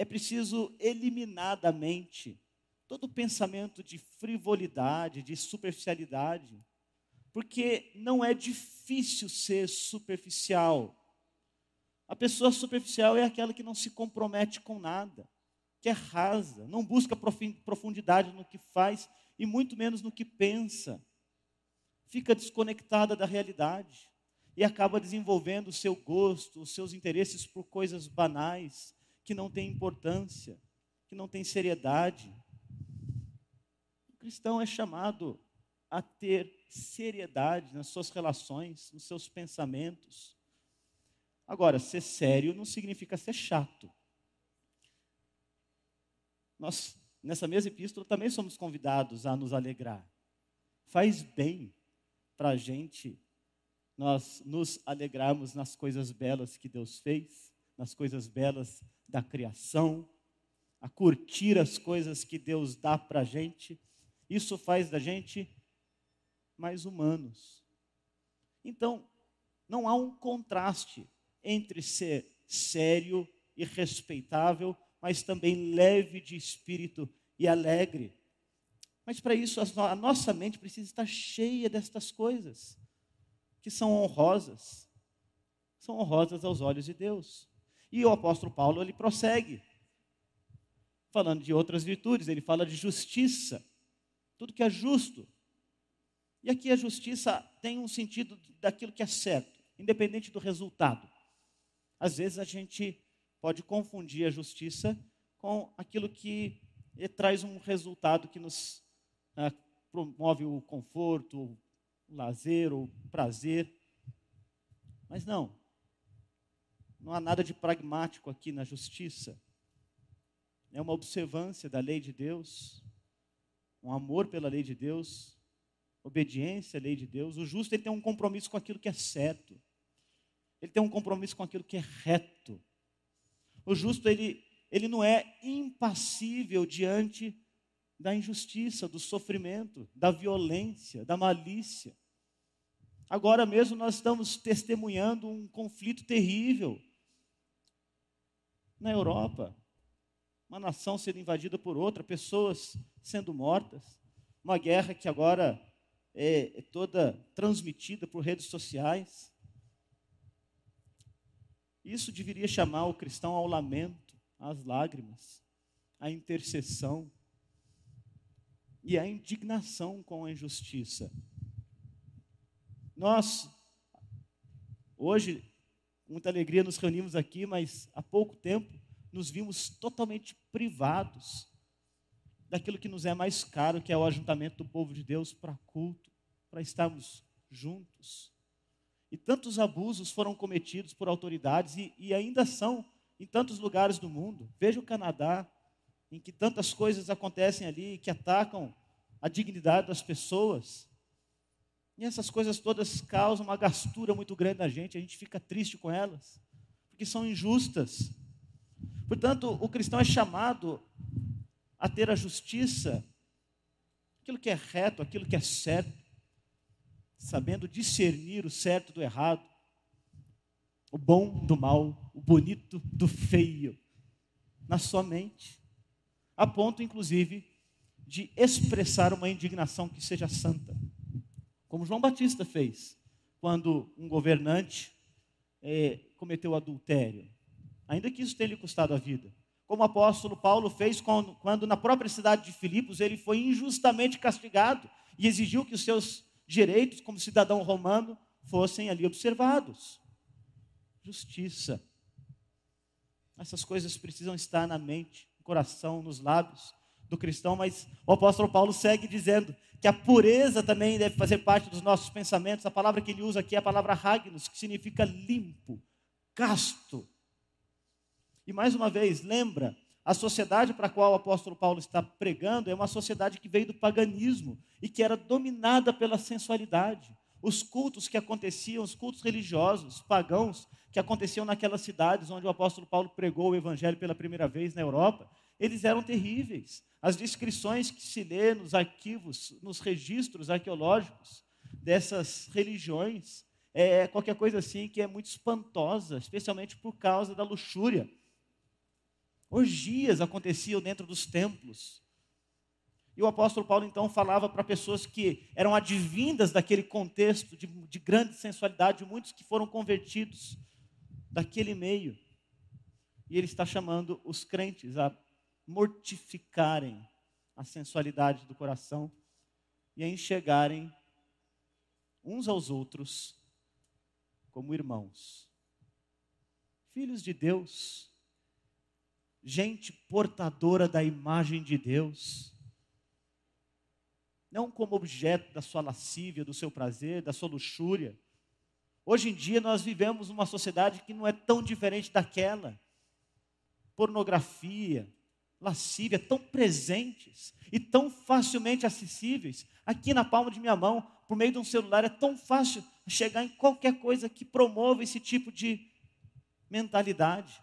é preciso eliminar da mente todo pensamento de frivolidade, de superficialidade, porque não é difícil ser superficial. A pessoa superficial é aquela que não se compromete com nada, que é rasa, não busca profundidade no que faz e muito menos no que pensa. Fica desconectada da realidade e acaba desenvolvendo o seu gosto, os seus interesses por coisas banais, que não têm importância, que não têm seriedade. O cristão é chamado a ter seriedade nas suas relações, nos seus pensamentos. Agora, ser sério não significa ser chato. Nós, nessa mesma epístola, também somos convidados a nos alegrar. Faz bem para a gente nós nos alegrarmos nas coisas belas que Deus fez, nas coisas belas da criação, a curtir as coisas que Deus dá para a gente. Isso faz da gente mais humanos. Então, não há um contraste entre ser sério e respeitável, mas também leve de espírito e alegre. Mas para isso, a nossa mente precisa estar cheia destas coisas que são honrosas, são honrosas aos olhos de Deus. E o apóstolo Paulo, ele prossegue, falando de outras virtudes, ele fala de justiça, tudo que é justo. E aqui a justiça tem um sentido daquilo que é certo, independente do resultado. Às vezes a gente pode confundir a justiça com aquilo que traz um resultado que nos ah, promove o conforto, o lazer, o prazer. Mas não. Não há nada de pragmático aqui na justiça. É uma observância da lei de Deus, um amor pela lei de Deus, obediência à lei de Deus. O justo ele tem um compromisso com aquilo que é certo. Ele tem um compromisso com aquilo que é reto. O justo ele, ele não é impassível diante da injustiça, do sofrimento, da violência, da malícia. Agora mesmo nós estamos testemunhando um conflito terrível na Europa. Uma nação sendo invadida por outra, pessoas sendo mortas. Uma guerra que agora é, é toda transmitida por redes sociais. Isso deveria chamar o cristão ao lamento, às lágrimas, à intercessão e à indignação com a injustiça. Nós, hoje, muita alegria, nos reunimos aqui, mas há pouco tempo nos vimos totalmente privados daquilo que nos é mais caro, que é o ajuntamento do povo de Deus para culto, para estarmos juntos. E tantos abusos foram cometidos por autoridades e, e ainda são em tantos lugares do mundo. Veja o Canadá, em que tantas coisas acontecem ali que atacam a dignidade das pessoas. E essas coisas todas causam uma gastura muito grande na gente, a gente fica triste com elas, porque são injustas. Portanto, o cristão é chamado a ter a justiça, aquilo que é reto, aquilo que é certo, sabendo discernir o certo do errado, o bom do mal, o bonito do feio, na sua mente, a ponto, inclusive, de expressar uma indignação que seja santa como João Batista fez, quando um governante é, cometeu adultério, ainda que isso tenha lhe custado a vida. Como o apóstolo Paulo fez quando, quando na própria cidade de Filipos ele foi injustamente castigado e exigiu que os seus direitos como cidadão romano fossem ali observados. Justiça. Essas coisas precisam estar na mente, no coração, nos lábios do cristão, mas o apóstolo Paulo segue dizendo que a pureza também deve fazer parte dos nossos pensamentos. A palavra que ele usa aqui é a palavra ragnos, que significa limpo, casto. E mais uma vez, lembra, a sociedade para a qual o apóstolo Paulo está pregando é uma sociedade que veio do paganismo e que era dominada pela sensualidade. Os cultos que aconteciam, os cultos religiosos, pagãos, que aconteciam naquelas cidades onde o apóstolo Paulo pregou o evangelho pela primeira vez na Europa, eles eram terríveis. As descrições que se lê nos arquivos, nos registros arqueológicos dessas religiões, é qualquer coisa assim que é muito espantosa, especialmente por causa da luxúria. Orgias aconteciam dentro dos templos. E o apóstolo Paulo então falava para pessoas que eram advindas daquele contexto de, de grande sensualidade, muitos que foram convertidos daquele meio. E ele está chamando os crentes a mortificarem a sensualidade do coração e a enxergarem uns aos outros como irmãos, filhos de Deus, gente portadora da imagem de Deus, não como objeto da sua lascívia, do seu prazer, da sua luxúria. Hoje em dia nós vivemos uma sociedade que não é tão diferente daquela. Pornografia, lascívia, tão presentes e tão facilmente acessíveis. Aqui na palma de minha mão, por meio de um celular, é tão fácil chegar em qualquer coisa que promova esse tipo de mentalidade.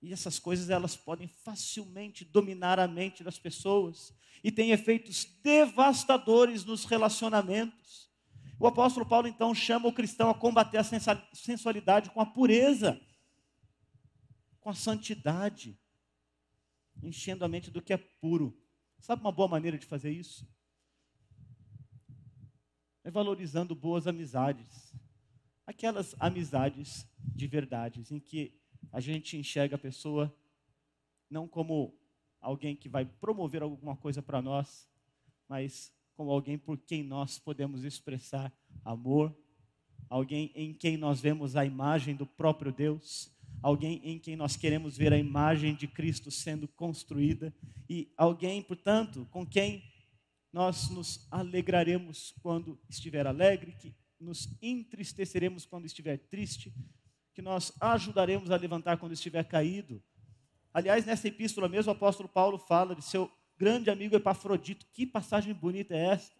E essas coisas elas podem facilmente dominar a mente das pessoas e têm efeitos devastadores nos relacionamentos. O apóstolo Paulo então chama o cristão a combater a sensualidade com a pureza, com a santidade, enchendo a mente do que é puro. Sabe uma boa maneira de fazer isso? É valorizando boas amizades. Aquelas amizades de verdade, em que a gente enxerga a pessoa não como alguém que vai promover alguma coisa para nós, mas como alguém por quem nós podemos expressar amor, alguém em quem nós vemos a imagem do próprio Deus, alguém em quem nós queremos ver a imagem de Cristo sendo construída e alguém, portanto, com quem nós nos alegraremos quando estiver alegre, que nos entristeceremos quando estiver triste, que nós ajudaremos a levantar quando estiver caído. Aliás, nessa epístola mesmo, o apóstolo Paulo fala de seu grande amigo Epafrodito. Que passagem bonita é esta?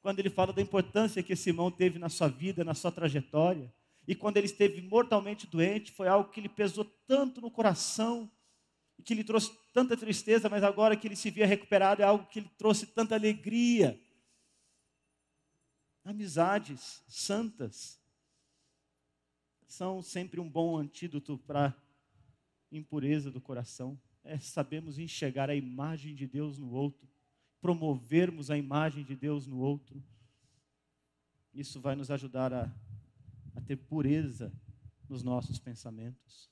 Quando ele fala da importância que esse irmão teve na sua vida, na sua trajetória. E quando ele esteve mortalmente doente, foi algo que lhe pesou tanto no coração, que lhe trouxe tanta tristeza, mas agora que ele se via recuperado, é algo que lhe trouxe tanta alegria. Amizades santas são sempre um bom antídoto para impureza do coração. É sabemos enxergar a imagem de Deus no outro, promovermos a imagem de Deus no outro. Isso vai nos ajudar a a ter pureza nos nossos pensamentos.